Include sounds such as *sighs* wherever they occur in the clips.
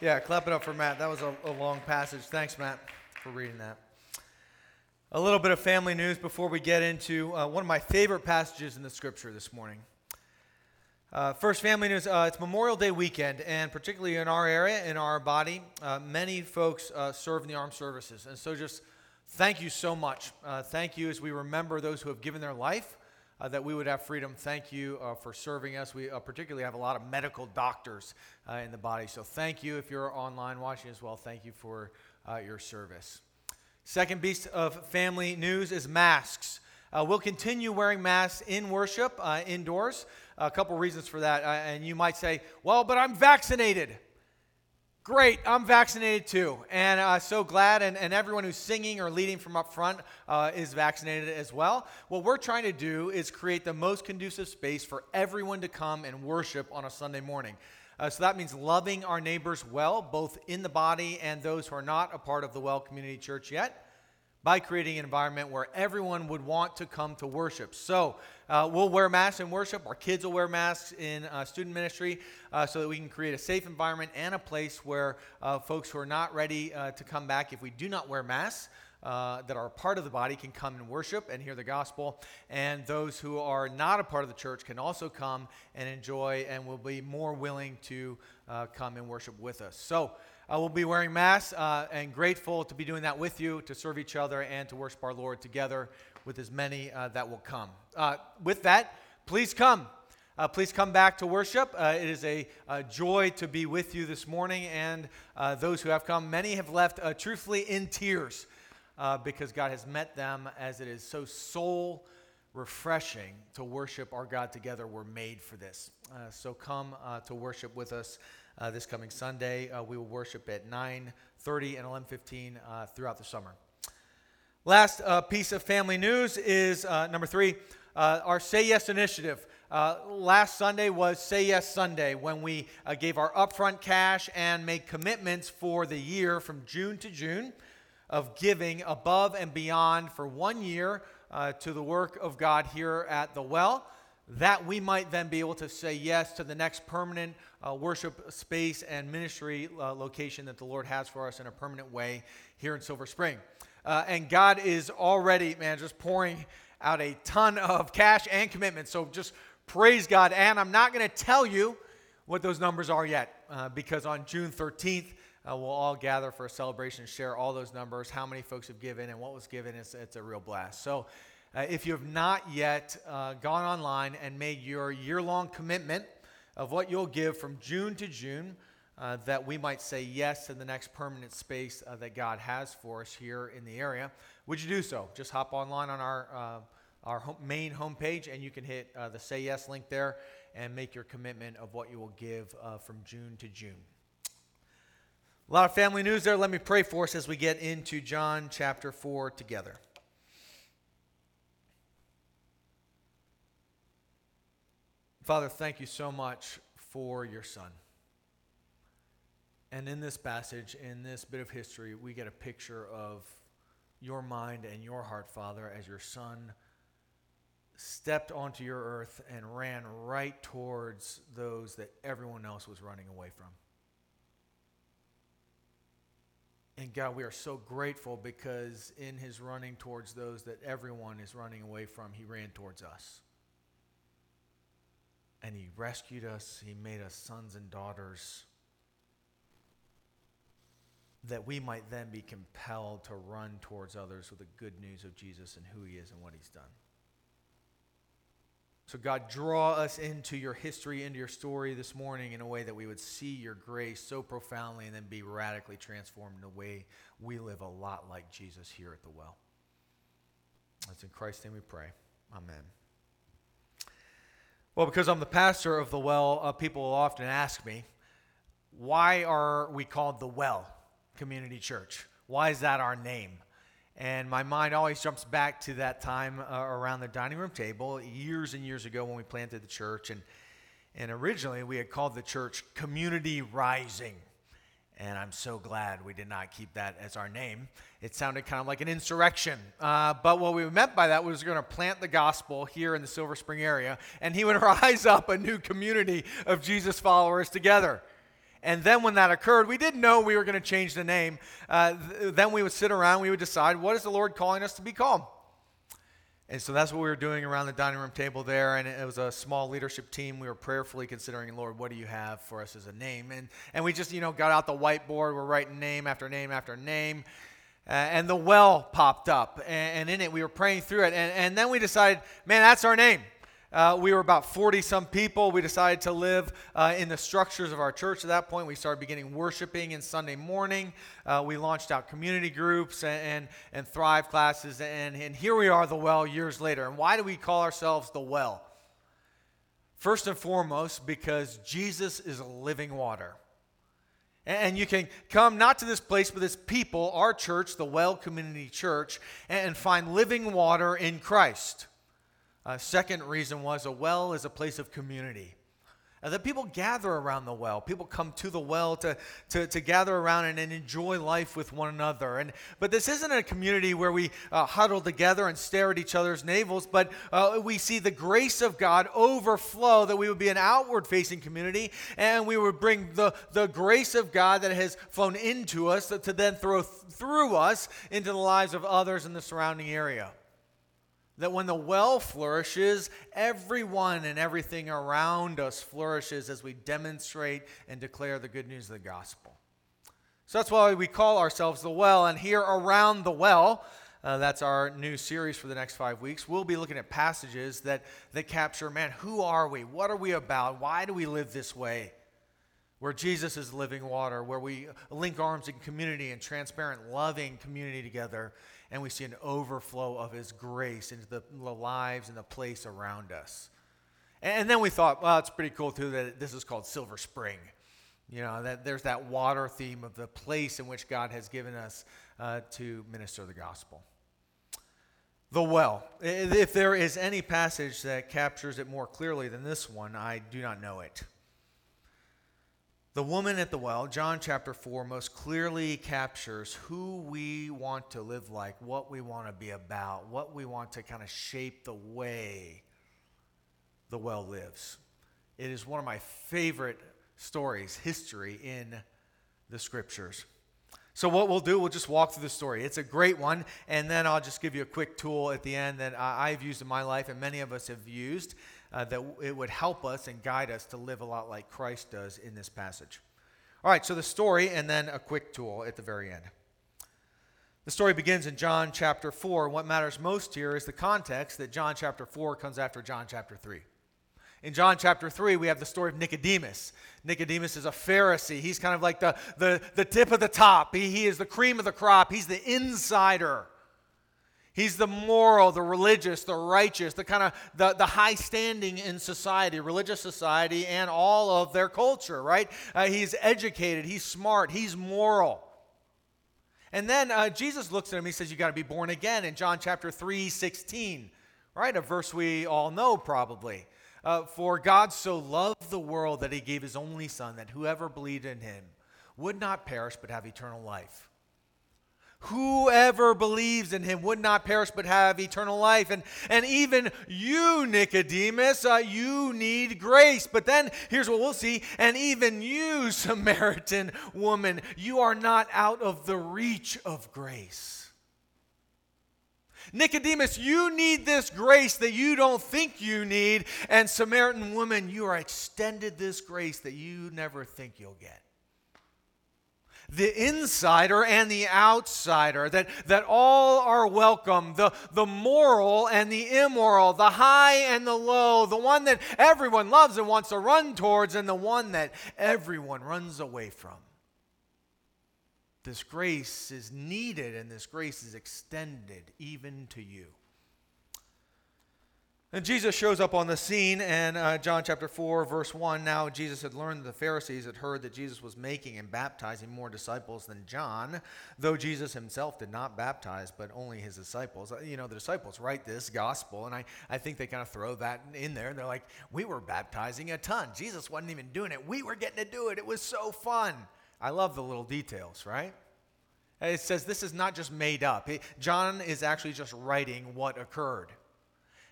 Yeah, clap it up for Matt. That was a, a, long passage. Thanks, Matt, for reading that. A little bit of family news before we get into uh, one of my favorite passages in the scripture this morning. Uh, first, family news. Uh, it's Memorial Day weekend, and particularly in our area, in our body, uh, many folks uh, serve in the armed services. And so, just thank you so much. Uh, thank you as we remember those who have given their life uh, that we would have freedom. Thank you uh, for serving us. We uh, particularly have a lot of medical doctors uh, in the body. So thank you if you're online watching as well. Thank you for uh, your service. Second beast of family news is masks. Uh, we'll continue wearing masks in worship, indoors. A couple reasons for that. and you might say, well, but I'm vaccinated. Great, I'm vaccinated too. And uh, so glad, and, and everyone who's singing or leading from up front uh, is vaccinated as well. What we're trying to do is create the most conducive space for everyone to come and worship on a Sunday morning. Uh, so that means loving our neighbors well, both in the body and those who are not a part of the Well Community Church yet by creating an environment where everyone would want to come to worship. So uh, we'll wear masks in worship. Our kids will wear masks in uh, student ministry uh, so that we can create a safe environment and a place where uh, folks who are not ready uh, to come back, if we do not wear masks, uh, that are part of the body can come and worship and hear the gospel. And those who are not a part of the church can also come and enjoy and will be more willing to come and worship with us. So, uh, we'll be wearing masks uh, and grateful to be doing that with you, to serve each other, and to worship our Lord together with as many uh, that will come. Uh, with that, please come. Uh, please come back to worship. Uh, it is a, a, joy to be with you this morning, and those who have come, many have left truthfully in tears because God has met them as it is so soul refreshing to worship our God together. We're made for this. so come to worship with us uh, this coming Sunday. Uh, we will worship at 9:30 and 11:15 uh, throughout the summer. Last uh, piece of family news is uh, number three, our Say Yes initiative. last Sunday was Say Yes Sunday when we gave our upfront cash and made commitments for the year from June to June of giving above and beyond for one year to the work of God here at the well that we might then be able to say yes to the next permanent uh, worship space and ministry uh, location that the Lord has for us in a permanent way here in Silver Spring. Uh, and God is already, man, just pouring out a ton of cash and commitment. So just praise God. And I'm not going to tell you what those numbers are yet uh, because on June 13th, uh, we'll all gather for a celebration share all those numbers, how many folks have given, and what was given. It's, it's a real blast. So uh, if you have not yet uh, gone online and made your year long commitment of what you'll give from June to June, uh, that we might say yes to the next permanent space uh, that God has for us here in the area, would you do so? Just hop online on our, uh, our home, main homepage and you can hit uh, the Say Yes link there and make your commitment of what you will give from June to June. A lot of family news there. Let me pray for us as we get into John chapter 4 together. Father, thank you so much for your son. And in this passage, in this bit of history, we get a picture of your mind and your heart, Father, as your son stepped onto your earth and ran right towards those that everyone else was running away from. And God, we are so grateful because in his running towards those that everyone is running away from, he ran towards us and He rescued us. He made us sons and daughters that we might then be compelled to run towards others with the good news of Jesus and who He is and what He's done. So, God, draw us into your history, into your story this morning in a way that we would see your grace so profoundly and then be radically transformed in a way we live a lot like Jesus here at the well. That's in Christ's name we pray. Amen. Well, because I'm the pastor of the well, uh, people will often ask me, why are we called the Well Community Church? Why is that our name? And my mind always jumps back to that time uh, around the dining room table years and years ago when we planted the church. And, and originally we had called the church Community Rising. And I'm so glad we did not keep that as our name. It sounded kind of like an insurrection. Uh, but what we meant by that was we we're going to plant the gospel here in the Silver Spring area, and he would *laughs* rise up a new community of Jesus followers together. And then when that occurred, we didn't know we were going to change the name. Uh, th- then we would sit around, we would decide, what is the Lord calling us to be called? And so that's what we were doing around the dining room table there. And it was a small leadership team. We were prayerfully considering, Lord, what do you have for us as a name? And, and we just, you know, got out the whiteboard. We're writing name after name after name. Uh, and the well popped up. And, and, in it, we were praying through it. And, and then we decided, man, that's our name. Uh, we were about 40 some people. We decided to live uh, in the structures of our church at that point. We started beginning worshiping in Sunday morning. Uh, we launched out community groups and, and, and Thrive classes. And, and here we are, the well, years later. And why do we call ourselves the well? First and foremost, because Jesus is living water. And you can come not to this place, but this people, our church, the Well Community Church, and find living water in Christ. Uh, second reason was a well is a place of community. Uh, that people gather around the well. People come to the well to, to, to gather around and, and enjoy life with one another. And, but this isn't a community where we uh, huddle together and stare at each other's navels, but uh, we see the grace of God overflow, that we would be an outward facing community, and we would bring the, the grace of God that has flown into us to, then throw th- through us into the lives of others in the surrounding area that when the well flourishes, everyone and everything around us flourishes as we demonstrate and declare the good news of the gospel. So that's why we call ourselves the well. And here around the well, uh, that's our new series for the next five weeks. We'll be looking at passages that, that capture man, who are we? What are we about? Why do we live this way? Where Jesus is living water, where we link arms in community and transparent, loving community together and we see an overflow of His grace into the, the lives and the place around us. And, then we thought, well, it's pretty cool too that this is called Silver Spring. You know, that there's that water theme of the place in which God has given us uh, to minister the gospel. The well. If there is any passage that captures it more clearly than this one, I do not know it. The woman at the well, John chapter 4, most clearly captures who we want to live like, what we want to be about, what we want to kind of shape the way the well lives. It is one of my favorite stories, history in the scriptures. So, what we'll do, we'll just walk through the story. It's a great one, and then I'll just give you a quick tool at the end that I've used in my life and many of us have used uh, that it would help us and guide us to live a lot like Christ does in this passage. All right, so the story and then a quick tool at the very end. The story begins in John chapter 4. What matters most here is the context that John chapter 4 comes after John chapter 3. In John chapter 3, we have the story of Nicodemus. Nicodemus is a Pharisee. He's kind of like the, the, the tip of the top, he, he is the cream of the crop, he's the insider. He's the moral, the religious, the righteous, the kind of the, the high standing in society, religious society, and all of their culture, right? Uh, he's educated, he's smart, he's moral. And then uh, Jesus looks at him, he says, You got to be born again in John chapter 3, 16, right? A verse we all know probably. Uh, For God so loved the world that he gave his only Son, that whoever believed in him would not perish but have eternal life. Whoever believes in him would not perish but have eternal life. And, and even you, Nicodemus, uh, you need grace. But then here's what we'll see. And even you, *laughs* Samaritan woman, you are not out of the reach of grace. Nicodemus, you need this grace that you don't think you need. And Samaritan woman, you are extended this grace that you never think you'll get the insider and the outsider, that, that all are welcome, the, the moral and the immoral, the high and the low, the one that everyone loves and wants to run towards, and the one that everyone runs away from. This grace is needed and this grace is extended even to you. And Jesus shows up on the scene, and uh, John chapter 4, verse 1. Now, Jesus had learned that the Pharisees had heard that Jesus was making and baptizing more disciples than John, though Jesus himself did not baptize, but only his disciples. Uh, you know, the disciples write this gospel, and I, I think they kind of throw that in there. They're like, we were baptizing a ton. Jesus wasn't even doing it. We were getting to do it. It was so fun. I love the little details, right? It says this is not just made up. John is actually just writing what occurred.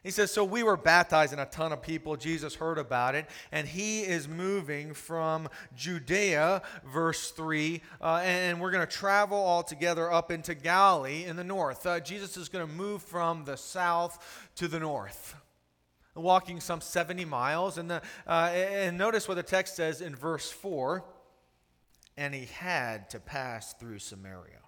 He says, So we were baptizing a ton of people, Jesus heard about it, and he is moving from Judea, verse 3, uh, and we're going to travel all together up into Galilee in the north. Uh, Jesus is going to move from the south to the north walking some 70 miles. And, the, uh, and notice what the text says in verse 4 and he had to pass through Samaria.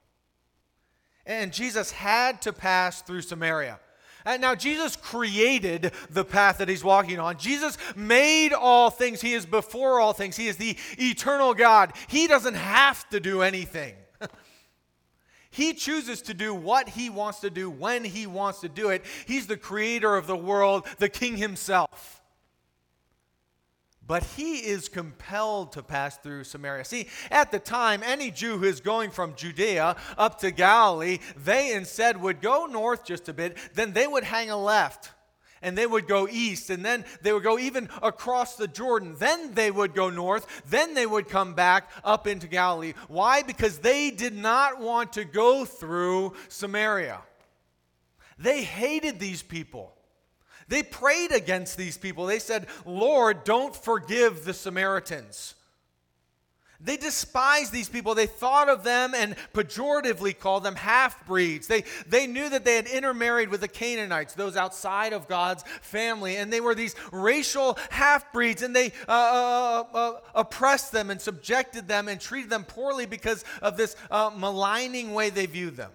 And Jesus had to pass through Samaria. And now, Jesus created the path that he's walking on. Jesus made all things. He is before all things. He is the eternal God. He doesn't have to do anything. *laughs* he chooses to do what he wants to do when he wants to do it. He's the creator of the world, the king himself but he is compelled to pass through Samaria. See, at the time, any Jew who is going from Judea up to Galilee, they instead would go north just a bit, then they would hang a left. And they would go east, and then they would go even across the Jordan. Then they would go north. Then they would come back up into Galilee. Why? Because they did not want to go through Samaria. They hated these people. They prayed against these people. They said, Lord, don't forgive the Samaritans. They despised these people. They thought of them and pejoratively called them half breeds. They, they knew that they had intermarried with the Canaanites, those outside of God's family, and they were these racial half breeds, and they uh, uh, uh, oppressed them and subjected them and treated them poorly because of this uh, maligning way they viewed them.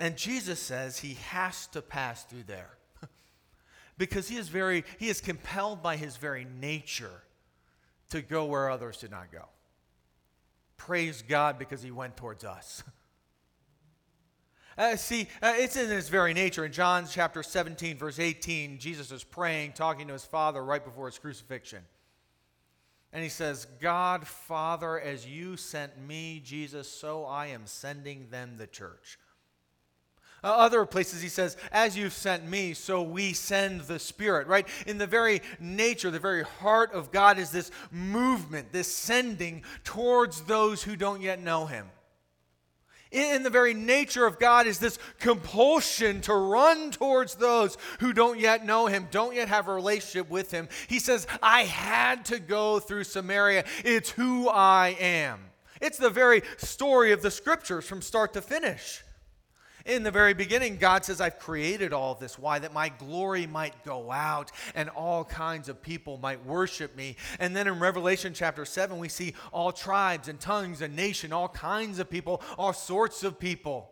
And Jesus says he has to pass through there *laughs* because he is very he is compelled by his very nature to go where others did not go. Praise God because he went towards us. *laughs* Uh, see, uh, it's in his very nature. In John chapter 17, verse 18, Jesus is praying, talking to his Father right before his crucifixion. And he says, God, Father, as you sent me, Jesus, so I am sending them the church. Uh, other places he says, As you've sent me, so we send the Spirit, right? In the very nature, the very heart of God is this movement, this sending towards those who don't yet know him. In the very nature of God is this compulsion to run towards those who don't yet know him, don't yet have a relationship with him. He says, I had to go through Samaria. It's who I am. It's the very story of the scriptures from start to finish. In the very beginning, God says, I've created all this. Why? That my glory might go out and all kinds of people might worship me. And then in Revelation chapter 7, we see all tribes and tongues and nation, all kinds of people, all sorts of people.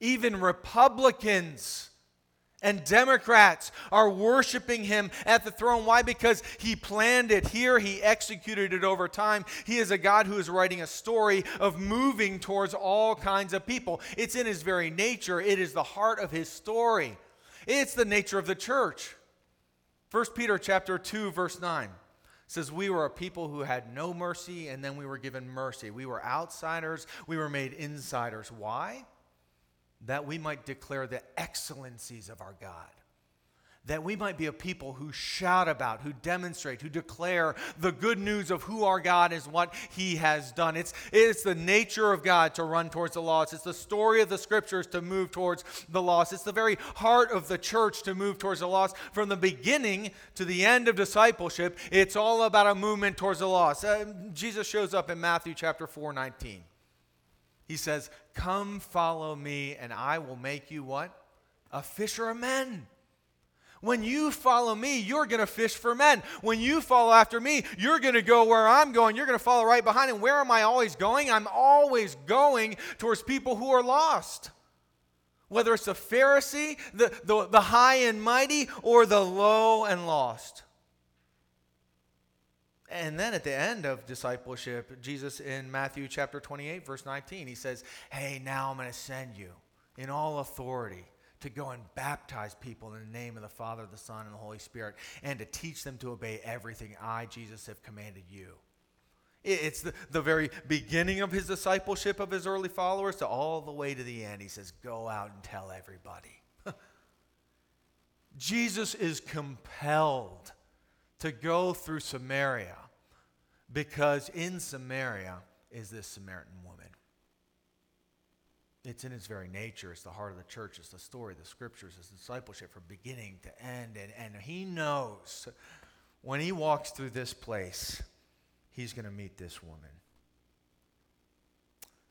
Even Republicans and Democrats are worshiping him at the throne. Why? Because he planned it here, he executed it over time. He is a God who is writing a story of moving towards all kinds of people. It's in his very nature, it is the heart of his story. It's the nature of the church. 1 Peter chapter 2 verse 9 says we were a people who had no mercy and then we were given mercy. We were outsiders, we were made insiders. Why? That we might declare the excellencies of our God. That we might be a people who shout about, who demonstrate, who declare the good news of who our God is, what He has done. It's, it's the nature of God to run towards the lost. It's the story of the scriptures to move towards the lost. It's the very heart of the church to move towards the lost. From the beginning to the end of discipleship, it's all about a movement towards the lost. Uh, Jesus shows up in Matthew chapter 4 19. He says, Come follow me, and I will make you what? A fisher of men. When you follow me, you're going to fish for men. When you follow after me, you're going to go where I'm going. You're going to follow right behind. And where am I always going? I'm always going towards people who are lost. Whether it's the Pharisee, the, the, the high and mighty, or the low and lost. And then at the end of discipleship, Jesus in Matthew chapter 28, verse 19, he says, Hey, now I'm going to send you in all authority to go and baptize people in the name of the Father, the Son, and the Holy Spirit, and to teach them to obey everything I, Jesus, have commanded you. It's the, the very beginning of his discipleship of his early followers to all the way to the end. He says, Go out and tell everybody. *laughs* Jesus is compelled to go through Samaria because in Samaria is this Samaritan woman. it's in its very nature. It's the heart of the church. It's the story, the scriptures, it's discipleship from beginning to end. And, and he knows when he walks through this place, he's going to meet this woman.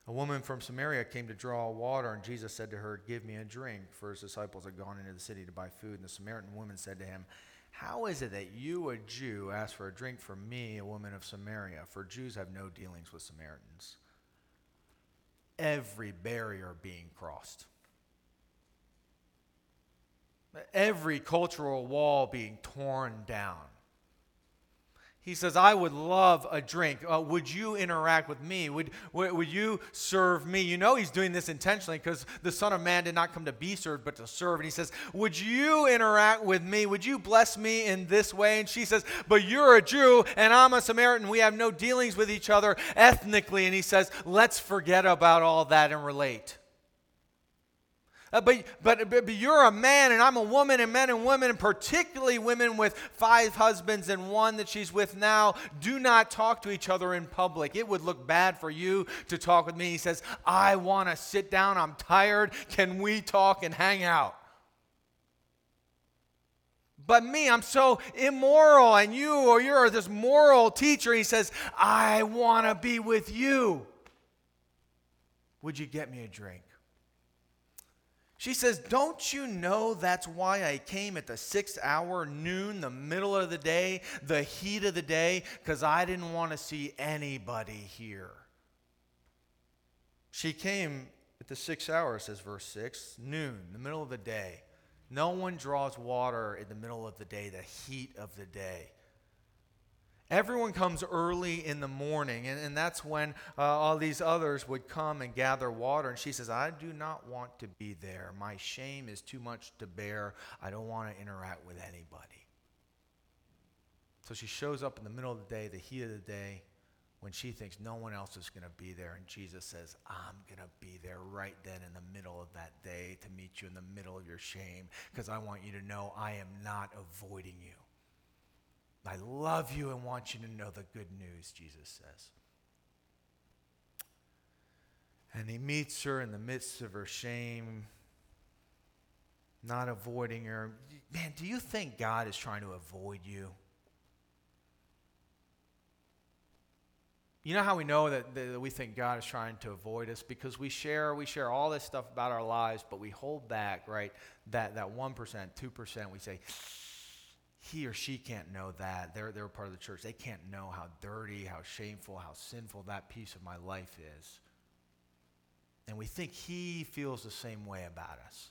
A woman from Samaria came to draw water, and Jesus said to her, Give me a drink. For his disciples had gone into the city to buy food. And the Samaritan woman said to him, How is it that you, a Jew, ask for a drink from me, a woman of Samaria? For Jews have no dealings with Samaritans. Every barrier being crossed, every cultural wall being torn down he says, I would love a drink. Uh, would you interact with me? Would, would, would you serve me? You know, he's doing this intentionally because the Son of Man did not come to be served, but to serve. And he says, Would you interact with me? Would you bless me in this way? And she says, But you're a Jew and I'm a Samaritan. We have no dealings with each other ethnically. And he says, Let's forget about all that and relate. Uh, but, but, but you're a man and I'm a woman, and men and women, and particularly women with five husbands and one that she's with now, do not talk to each other in public. It would look bad for you to talk with me. He says, I want to sit down. I'm tired. Can we talk and hang out? But me, I'm so immoral, and you, or you're this moral teacher. He says, I want to be with you. Would you get me a drink? She says, Don't you know that's why I came at the sixth hour, noon, the middle of the day, the heat of the day? Because I didn't want to see anybody here. She came at the sixth hour, says verse 6, noon, the middle of the day. No one draws water in the middle of the day, the heat of the day. Everyone comes early in the morning, and, and that's when uh, all these others would come and gather water. And she says, I do not want to be there. My shame is too much to bear. I don't want to interact with anybody. So she shows up in the middle of the day, the heat of the day, when she thinks no one else is going to be there. And Jesus says, I'm going to be there right then in the middle of that day to meet you in the middle of your shame because I want you to know I am not avoiding you. I love you and want you to know the good news, Jesus says. And he meets her in the midst of her shame, not avoiding her. Man, do you think God is trying to avoid you? You know how we know that, that we think God is trying to avoid us? Because we share, we share all this stuff about our lives, but we hold back, right? That, that 1%, 2%, we say, he or she can't know that. They're, they're part of the church. They can't know how dirty, how shameful, how sinful that piece of my life is. And we think he feels the same way about us.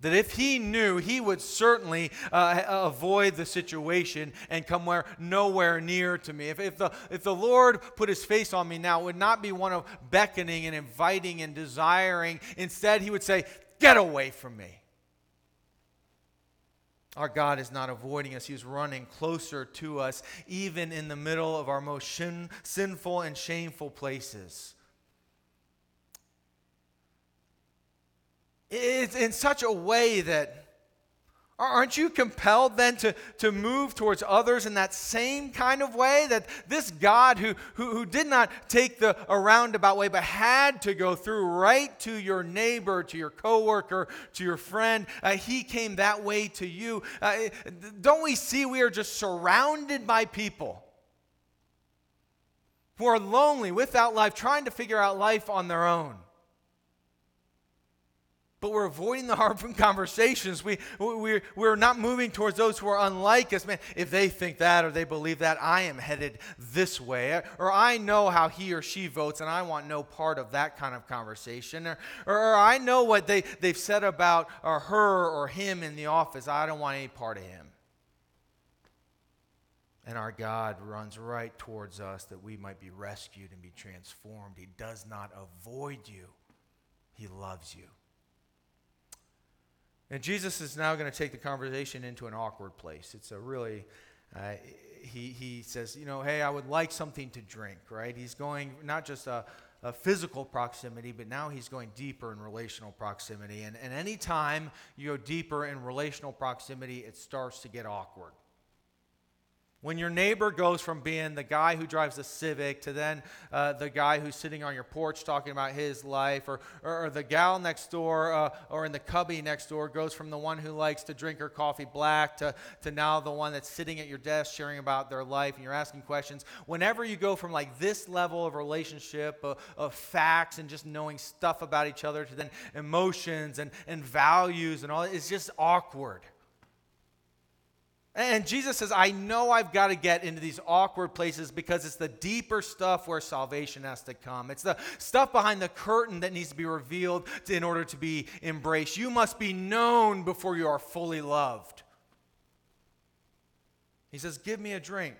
That if he knew, he would certainly uh, avoid the situation and come where, nowhere near to me. If, if, the, if the Lord put his face on me now, it would not be one of beckoning and inviting and desiring. Instead, he would say, Get away from me. Our God is not avoiding us, He's running closer to us, even in the middle of our most sin, sinful and shameful places. It's in such a way that Aren't you compelled then to, to move towards others in that same kind of way? That this God who, who, who did not take the a roundabout way, but had to go through right to your neighbor, to your coworker, to your friend, uh, he came that way to you. Uh, don't we see we are just surrounded by people who are lonely, without life, trying to figure out life on their own? But we're avoiding the *laughs* hard conversations. We, we're, we're not moving towards those who are unlike us. Man, if they think that or they believe that, I am headed this way. Or I know how he or she votes, and I want no part of that kind of conversation. Or, or, or I know what they, they've said about or her or him in the office. I don't want any part of him. And our God runs right towards us that we might be rescued and be transformed. He does not avoid you, He loves you. And Jesus is now going to take the conversation into an awkward place. It's a really, uh, he, he says, you know, hey, I would like something to drink, right? He's going not just a, a physical proximity, but now he's going deeper in relational proximity. And, and anytime you go deeper in relational proximity, it starts to get awkward. When your neighbor goes from being the guy who drives the Civic to then uh, the guy who's sitting on your porch talking about his life, or, or, or the gal next door uh, or in the cubby next door goes from the one who likes to drink her coffee black to, to now the one that's sitting at your desk sharing about their life and you're asking questions. Whenever you go from like this level of relationship, of, of facts and just knowing stuff about each other to then emotions and, and values and all, it's just awkward. And Jesus says, I know I've got to get into these awkward places because it's the deeper stuff where salvation has to come. It's the stuff behind the curtain that needs to be revealed to, in order to be embraced. You must be known before you are fully loved. He says, Give me a drink.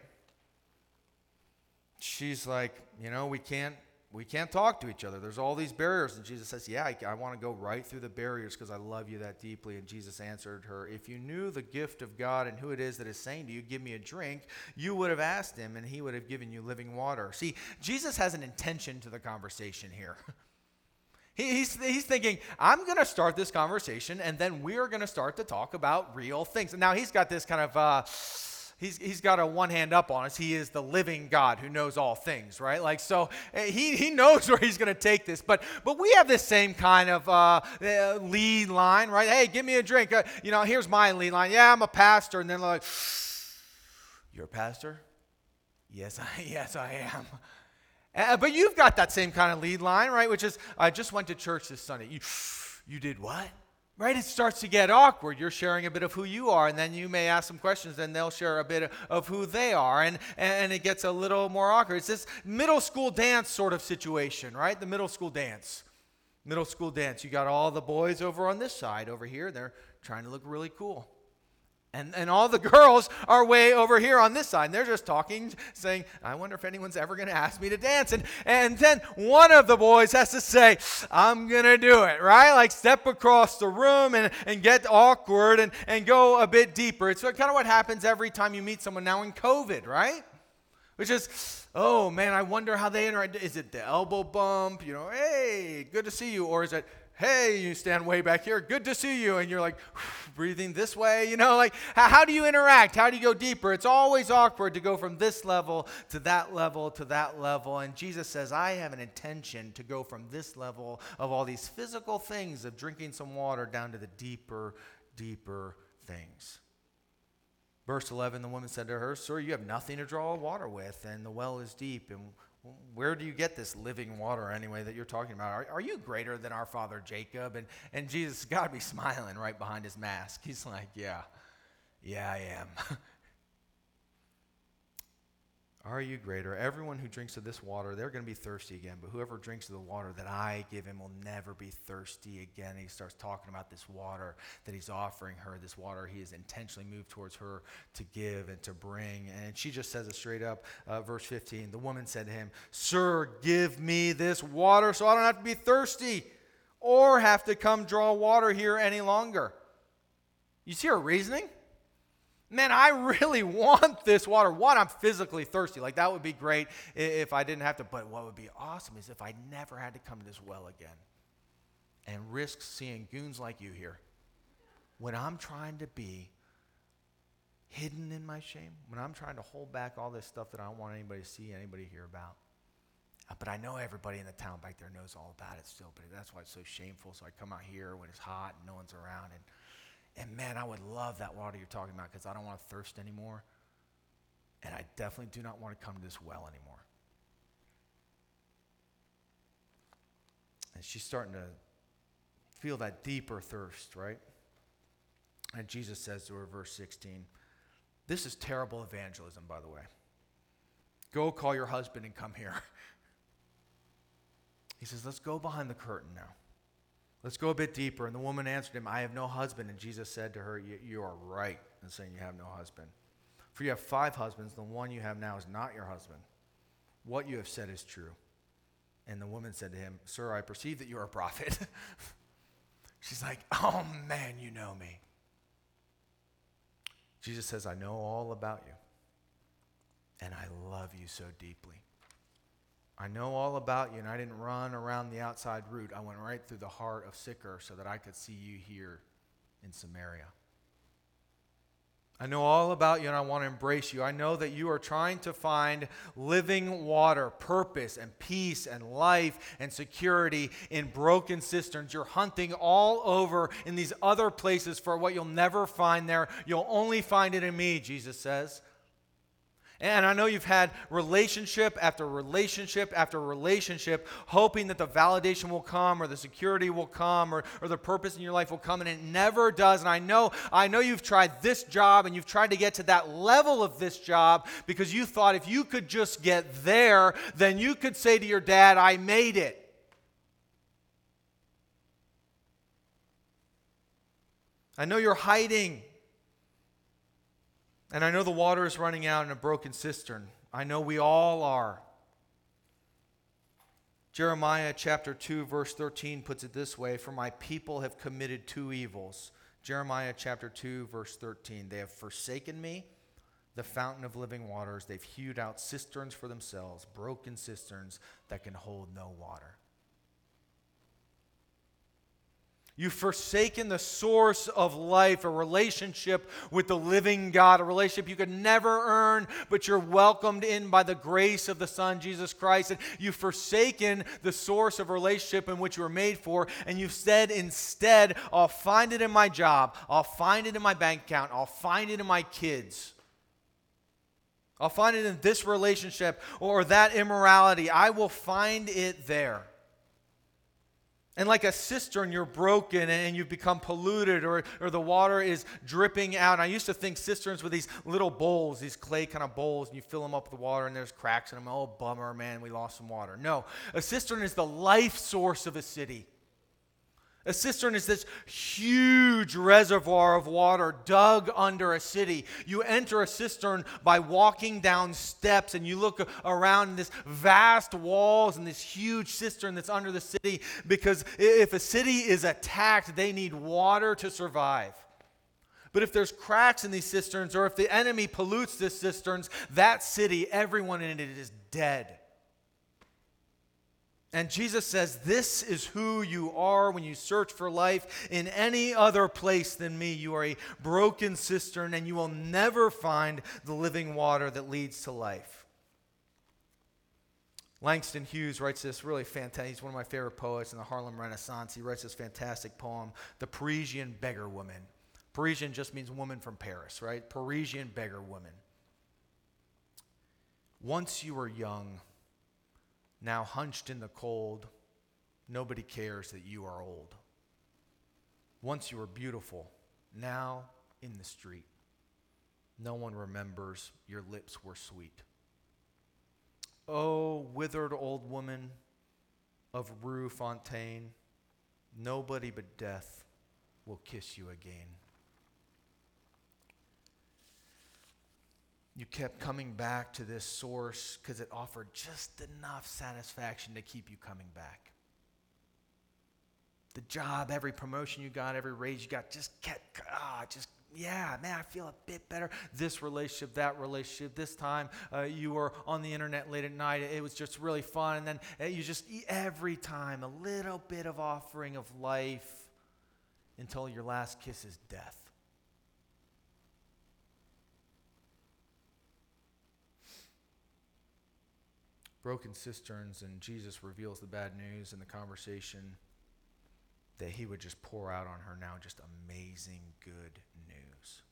She's like, You know, we can't we can't talk to each other. There's all these barriers. And Jesus says, Yeah, I, I want to go right through the barriers because I love you that deeply. And Jesus answered her, If you knew the gift of God and who it is that is saying to you, Give me a drink, you would have asked him and he would have given you living water. See, Jesus has an intention to the conversation here. *laughs* He's, he's thinking, I'm going to start this conversation, and then we're going to start to talk about real things. And now he's got this kind of. Uh, he's, he's got a one hand up on us. He is the living God who knows all things, right? Like, so eh, he, he knows *laughs* where he's going to take this. But, but we have this same kind of uh, uh, lead line, right? Hey, give me a drink. Uh, you know, here's my lead line. Yeah, I'm a pastor. And then like, you're a pastor? Yes, I, *laughs* yes, I am. Uh, *laughs* but you've got that same kind of lead line, right? Which is, I just went to church this Sunday. You, *sighs* you did what? Right? It starts to get awkward. You're sharing a bit of who you are, and then you may ask some questions, and they'll share a bit of who they are, and, and it gets a little more awkward. It's this middle school dance sort of situation, right? The middle school dance. Middle school dance. You got all the boys over on this side over here. They're trying to look really cool. And, and all the *laughs* girls are way over here on this side. And they're just talking, saying, I wonder if anyone's ever going to ask me to dance. And, and then one of the boys has to say, I'm going to do it, right? Like step across the room and, and get awkward and, and go a bit deeper. It's kind of what happens every time you meet someone now in COVID, right? Which is, oh man, I wonder how they interact. Is it the elbow bump? You know, hey, good to see you. Or is it, hey, you stand way back here, good to see you. And you're like, *sighs* breathing this way, you know, like, how, how, do you interact? How do you go deeper? It's always awkward to go from this level to that level to that level. And Jesus says, I have an intention to go from this level of all these physical things of drinking some water down to the deeper, deeper things. Verse 11, the woman said to her, Sir, you have nothing to draw water with, and the well is deep, and where do you get this living water anyway that you're talking about? Are, are you greater than our father Jacob? And, and Jesus *laughs* got to be smiling right behind his mask. He's like, Yeah, yeah, I am. *laughs* Are you greater? Everyone who drinks of this water, they're going to be thirsty again. But whoever drinks of the water that I give him will never be thirsty again. He starts talking about this water that he's offering her, this water he has intentionally moved towards her to give and to bring. And she just says it straight up. Uh, verse 15 The woman said to him, Sir, give me this water so I don't have to be thirsty or have to come draw water here any longer. You see her reasoning? Man, I really *laughs* want this water. One, I'm physically thirsty. Like, that would be great if I didn't have to. But what would be awesome is if I never had to come to this well again and risk seeing goons like you here. When I'm trying to be hidden in my shame, when I'm trying to hold back all this stuff that I don't want anybody to see, anybody to hear about. Uh, but I know everybody in the town back there knows all about it still, but that's why it's so shameful. So I come out here when it's hot and no one's around and and man, I would love that water you're talking about because I don't want to thirst anymore. And I definitely do not want to come to this well anymore. And she's starting to feel that deeper thirst, right? And Jesus says to her, verse 16, This is terrible evangelism, by the way. Go call your husband and come here. *laughs* He says, Let's go behind the curtain now. Let's go a bit deeper. And the woman answered him, I have no husband. And Jesus said to her, You are right in saying you have no husband. For you have five husbands. The one you have now is not your husband. What you have said is true. And the woman said to him, Sir, I perceive that you are a prophet. *laughs* She's like, Oh man, you know me. Jesus says, I know all about you. And I love you so deeply. I know all about you, and I didn't run around the outside route. I went right through the heart of Sychar so that I could see you here in Samaria. I know all about you and I want to embrace you. I know that you are trying to find living water, purpose, and peace, and life and security in broken cisterns. You're hunting all over in these other places for what you'll never find there. You'll only find it in me, Jesus says. And I know you've had relationship after relationship after relationship, hoping that the validation will come or the security will come or, or the purpose in your life will come, and it never does. And I know, I know you've tried this job and you've tried to get to that level of this job because you thought if you could just get there, then you could say to your dad, I made it. I know you're hiding and I know the water is running out in a broken cistern. I know we all are. Jeremiah chapter 2, verse 13 puts it this way For my people have committed two evils. Jeremiah chapter 2, verse 13. They have forsaken me, the fountain of living waters. They've hewed out cisterns for themselves, broken cisterns that can hold no water. You've forsaken the source of life, a relationship with the living God, a relationship you could never earn, but you're welcomed in by the grace of the Son, Jesus Christ. And you've forsaken the source of relationship in which you were made for, and you've said instead, I'll find it in my job, I'll find it in my bank account, I'll find it in my kids. I'll find it in this relationship or that immorality. I will find it there. And like a cistern, you're broken and you've become polluted, or, or the water is dripping out. And I used to think cisterns were these little bowls, these clay kind of bowls, and you fill them up with water and there's cracks in them. Oh, bummer, man, we lost some water. No, a cistern is the life source of a city. A cistern is this huge reservoir of water dug under a city. You enter a cistern by walking down steps and you look around this vast walls and this huge cistern that's under the city because if a city is attacked, they need water to survive. But if there's cracks in these cisterns or if the enemy pollutes the cisterns, that city, everyone in it is dead. And Jesus says, This is who you are when you search for life in any other place than me. You are a broken cistern, and you will never find the living water that leads to life. Langston Hughes writes this really fantastic. He's one of my favorite poets in the Harlem Renaissance. He writes this fantastic poem, The Parisian Beggar Woman. Parisian just means woman from Paris, right? Parisian beggar woman. Once you were young, now hunched in the cold, nobody cares that you are old. Once you were beautiful, now in the street, no one remembers your lips were sweet. Oh, withered old woman of Rue Fontaine, nobody but death will kiss you again. You kept coming back to this source because it offered just enough satisfaction to keep you coming back. The job, every promotion you got, every raise you got, just kept, ah, just, yeah, man, I feel a bit better. This relationship, that relationship, this time uh, you were on the internet late at night. It was just really fun. And then uh, you just, every time, a little bit of offering of life until your last kiss is death. Broken cisterns, and Jesus reveals the bad news in the conversation that he would just pour out on her now just amazing good news.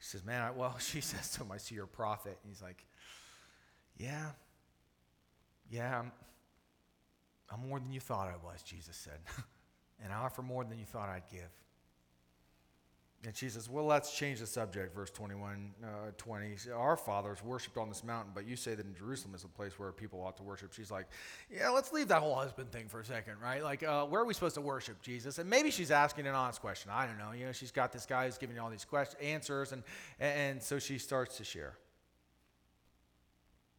She says, Man, I, well, *laughs* she says to him, I see you're prophet. And he's like, Yeah, yeah, I'm, I'm more than you thought I was, Jesus said. *laughs* and I offer more than you thought I'd give. And she says, Well, let's change the subject, verse 21, uh, 20. Our fathers worshiped on this mountain, but you say that in Jerusalem is a place where people ought to worship. She's like, Yeah, let's leave that whole husband thing for a second, right? Like, uh, where are we supposed to worship Jesus? And maybe she's asking an honest question. I don't know. You know, she's got this guy who's giving you all these questions, answers, and, and so she starts to share.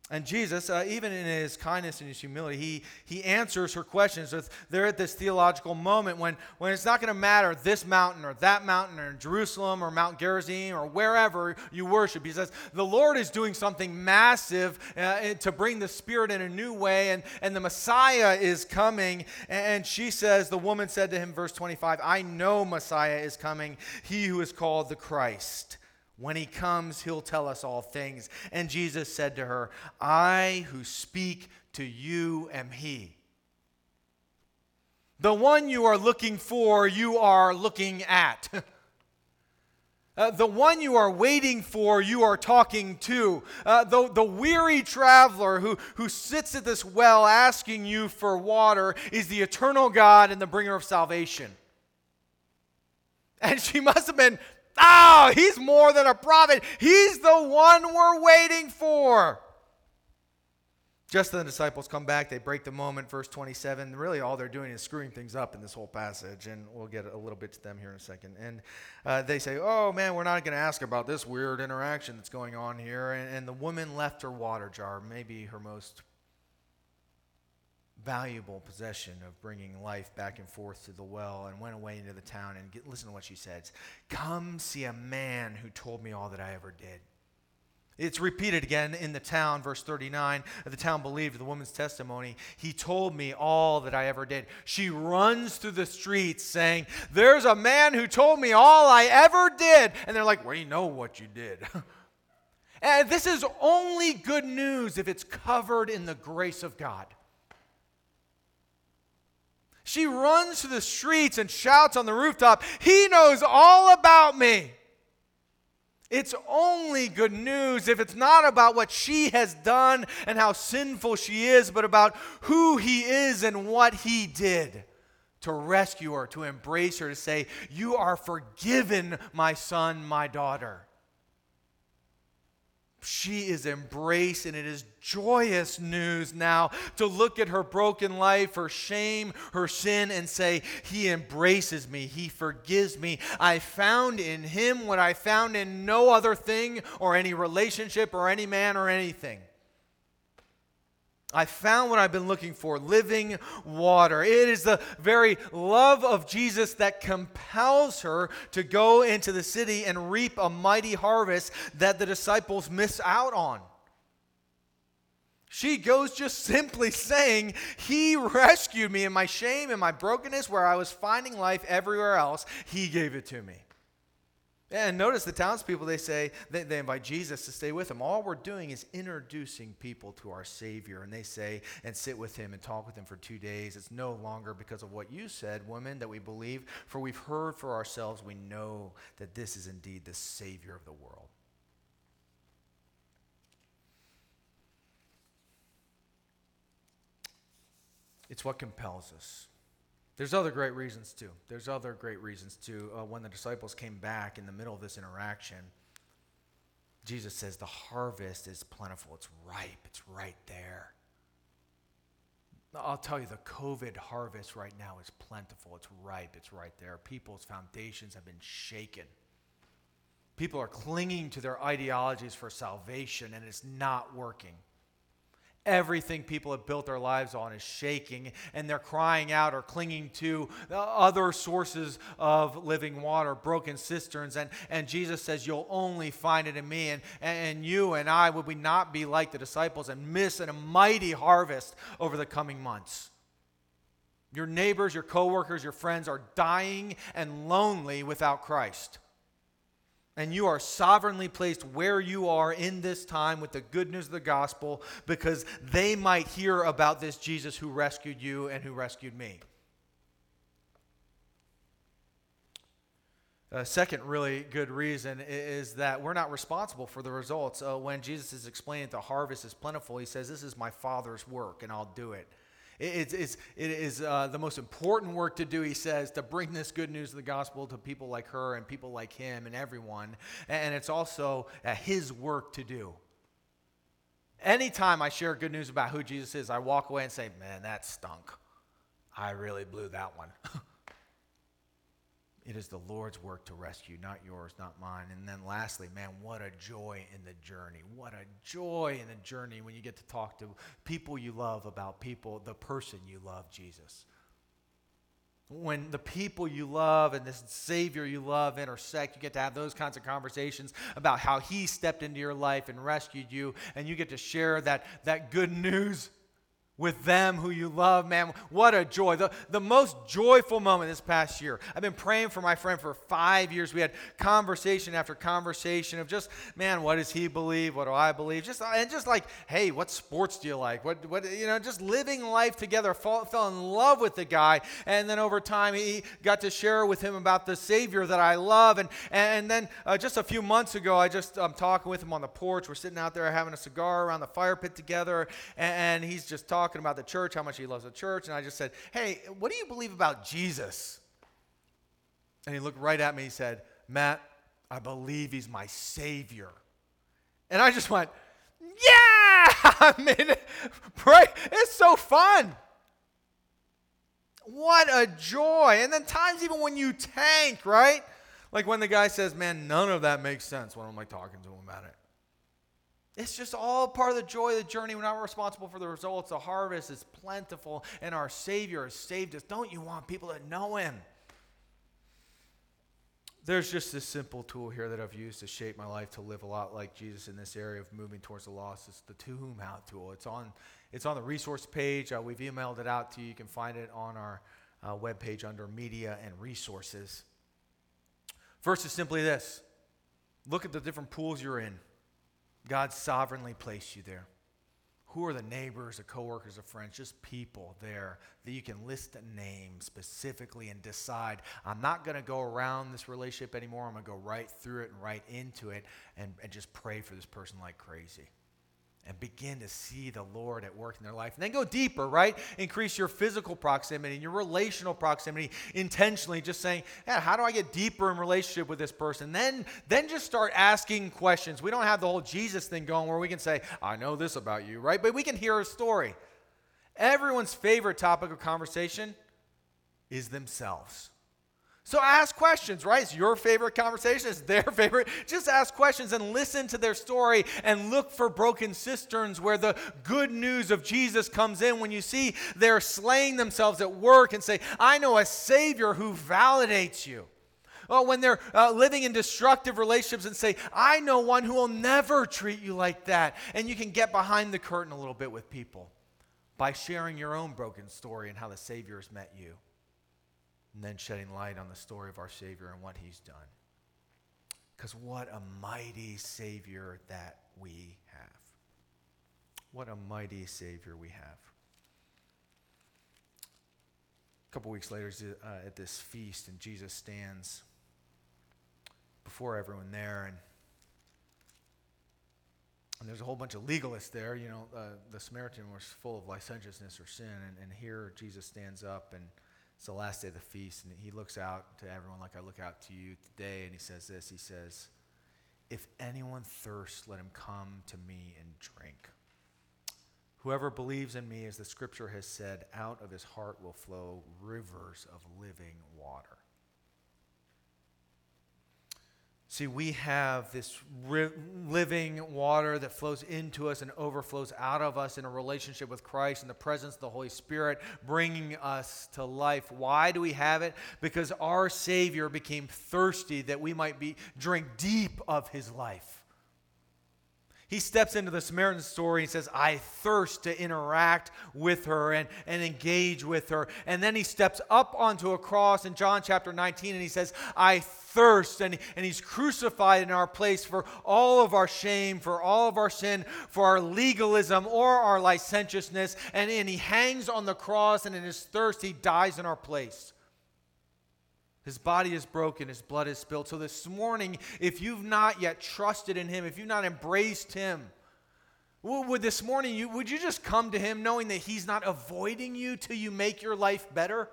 And Jesus, uh, even in his kindness and his humility, he, he answers her questions. They're at this theological moment when, when it's not going to matter this mountain or that mountain or Jerusalem or Mount Gerizim or wherever you worship. He says, The Lord is doing something massive uh, to bring the Spirit in a new way, and, and the Messiah is coming. And she says, The woman said to him, verse 25, I know Messiah is coming, he who is called the Christ. When he comes, he'll tell us all things. And Jesus said to her, I who speak to you am he. The one you are looking for, you are looking at. *laughs* Uh, the one you are waiting for, you are talking to. Uh, the, the weary traveler who, who sits at this well asking you for water is the eternal God and the bringer of salvation. And she *laughs* must have been Oh, he's more than a prophet. He's the one we're waiting for. Just then the disciples come back, they break the moment, verse 27. Really, all they're doing is screwing things up in this whole passage, and we'll get a little bit to them here in a second. And uh, they say, Oh, man, we're not going to ask about this weird interaction that's going on here. And, and the woman left her water jar, maybe her most valuable possession of bringing life back and forth to the well and went away into the town and get, listen to what she says come see a man who told me all that i ever did. It's repeated again in the town verse 39 the town believed the woman's testimony. He told me all that i ever did. She runs through the streets saying there's a man who told me all i ever did. And they're like we know what you did. *laughs* And this is only good news if it's covered in the grace of god she runs to the streets and shouts on the rooftop, He knows all about me. It's only good news if it's not about what she has done and how sinful she is, but about who he is and what he did to rescue her, to embrace her, to say, You are forgiven, my son, my daughter she is embraced, and it is joyous news now to look at her broken life, her shame, her sin, and say, He embraces me, He forgives me. I found in Him what I found in no other thing or any relationship or any man or anything. I found what I've been looking for living water. It is the very love of Jesus that compels her to go into the city and reap a mighty harvest that the disciples miss out on. She goes just simply saying, He rescued me in my shame and my brokenness where I was finding life everywhere else. He gave it to me. And notice the townspeople, they say, they, they invite Jesus to stay with them. All we're doing is introducing people to our Savior. And they say, and sit with him and talk with him for two days. It's no longer because of what you said, woman, that we believe, for we've heard for ourselves. We know that this is indeed the Savior of the world. It's what compels us. There's other great reasons too. There's other great reasons too. Uh, when the disciples came back in the middle of this interaction, Jesus says, The harvest is plentiful. It's ripe. It's right there. I'll tell you, the COVID harvest right now is plentiful. It's ripe. It's right there. People's foundations have been shaken. People are clinging to their ideologies for salvation, and it's not working. Everything people have built their lives on is shaking, and they're crying out or clinging to other sources of living water, broken cisterns. And, and Jesus says, You'll only find it in me. And, and you and I, would we not be like the disciples and miss a mighty harvest over the coming months? Your neighbors, your coworkers, your friends are dying and lonely without Christ and you are sovereignly placed where you are in this time with the good news of the gospel because they might hear about this Jesus who rescued you and who rescued me. A second really good reason is that we're not responsible for the results. Uh, when Jesus is explaining the harvest is plentiful, he says, This is my Father's work, and I'll do it. It's, it's, it is uh, the most important work to do, he says, to bring this good news of the gospel to people like her and people like him and everyone. And it's also uh, his work to do. Anytime I share good news about who Jesus is, I walk away and say, man, that stunk. I really blew that one. *laughs* It is the Lord's work to rescue, not yours, not mine. And then lastly, man, what a joy in the journey. What a joy in the journey when you get to talk to people you love about people, the person you love, Jesus. When the people you love and this Savior you love intersect, you get to have those kinds of conversations about how He stepped into your life and rescued you, and you get to share that, that good news with them who you love, man. What a joy. The, the most joyful moment this past year. I've been praying for my friend for five years. We had conversation after conversation of just, man, what does he believe? What do I believe? Just and just like, hey, what sports do you like? What what you know, just living life together. Fall, fell in love with the guy. And then over time he got to share with him about the Savior that I love. And and then uh, just a few months ago, I just I'm talking with him on the porch. We're sitting out there having a cigar around the fire pit together, and, and he's just talking talking about the church, how much he loves the church, and I just said, Hey, what do you believe about Jesus? And he looked right at me. He said, Matt, I believe he's my Savior. And I just went, Yeah! *laughs* I mean, pray. It's so fun. What a joy. And then times even when you tank, right? Like when the guy says, Man, none of that makes sense when I'm like talking to him about it. It's just all part of the joy of the journey. We're not responsible for the results. The harvest is plentiful, and our Savior has saved us. Don't you want people to know Him? There's just this simple tool here that I've used to shape my life to live a lot like Jesus in this area of moving towards the lost. It's the to whom how tool. It's on, it's on the resource page. Uh, we've emailed it out to you. You can find it on our uh, webpage under media and resources. First is simply this look at the different pools you're in. God sovereignly placed you there. Who are the neighbors, the coworkers, the friends? Just people there that you can list a name specifically and decide, I'm not going to go around this relationship anymore. I'm going to go right through it and right into it and, and just pray for this person like crazy and begin to see the Lord at work in their life. And then go deeper, right? Increase your physical proximity, and your relational proximity intentionally, just saying, yeah, how do I get deeper in relationship with this person? Then, then just start asking questions. We don't have the whole Jesus thing going where we can say, I know this about you, right? But we can hear a story. Everyone's favorite topic of conversation is themselves. So ask questions, right? It's your favorite conversation, it's their *laughs* favorite. Just ask questions and listen to their story and look for broken cisterns where the good news of Jesus comes in. When you see they're slaying themselves at work and say, I know a Savior who validates you. When they're uh, living in destructive relationships and say, I know one who will never treat you like that. And you can get behind the curtain a little bit with people by sharing your own broken story and how the Savior has met you and then shedding light on the story of our Savior and what He's done. Because what a mighty Savior that we have. What a mighty Savior we have. A couple weeks later, uh, at this feast, and Jesus stands before everyone there, and and there's a whole bunch of legalists there. You know, uh, the Samaritan was full of licentiousness or sin, and, and here Jesus stands up and it's the last day of the feast, and he looks out to everyone like I look out to you today, and he says this He says, If anyone thirsts, let him come to me and drink. Whoever believes in me, as the scripture has said, out of his heart will flow rivers of living water. See, we have this ri- living water that flows into us and overflows out of us in a relationship with Christ in the presence of the Holy Spirit, bringing us to life. Why do we have it? Because our Savior became thirsty that we might be drink deep of His life. He steps into the Samaritan story and says, I thirst to interact with her and, and engage with her. And then he steps up onto a cross in John chapter 19 and he says, I thirst. And, and he's crucified in our place for all of our shame, for all of our sin, for our legalism or our licentiousness. And, and he hangs on the cross and in his thirst, he dies in our place. His body is broken, his blood is spilled. So this morning, if you've not yet trusted in him, if you've not embraced him, would this morning you would you just come to him knowing that he's not avoiding you till you make your life better?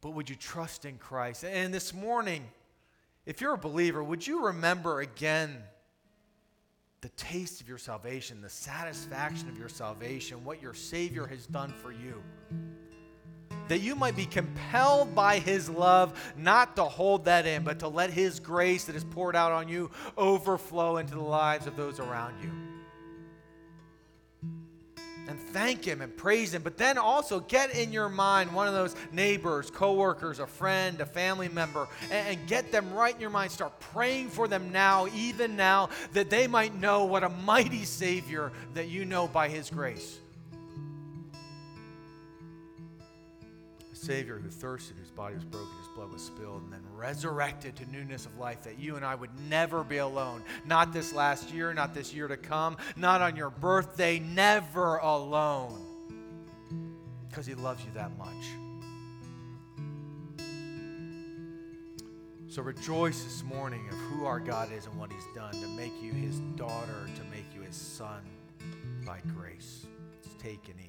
But would you trust in Christ? And this morning, if you're a believer, would you remember again the taste of your salvation, the satisfaction of your salvation, what your Savior has done for you? That you might be compelled by his love not to hold that in, but to let his grace that is poured out on you overflow into the lives of those around you and thank him and praise him. But then also get in your mind one of those neighbors, coworkers, a friend, a family member, and, and, get them right in your mind. Start praying for them now, even now, that they might know what a mighty Savior that you know by his grace. Savior who thirsted, whose body was broken, his blood was spilled, and then resurrected to newness of life, that you and I would never be alone. Not this last year, not this year to come, not on your birthday, never alone. Because He loves you that much. So rejoice this morning of who our God is and what He's done to make you His daughter, to make you His son by grace. Let's take and eat.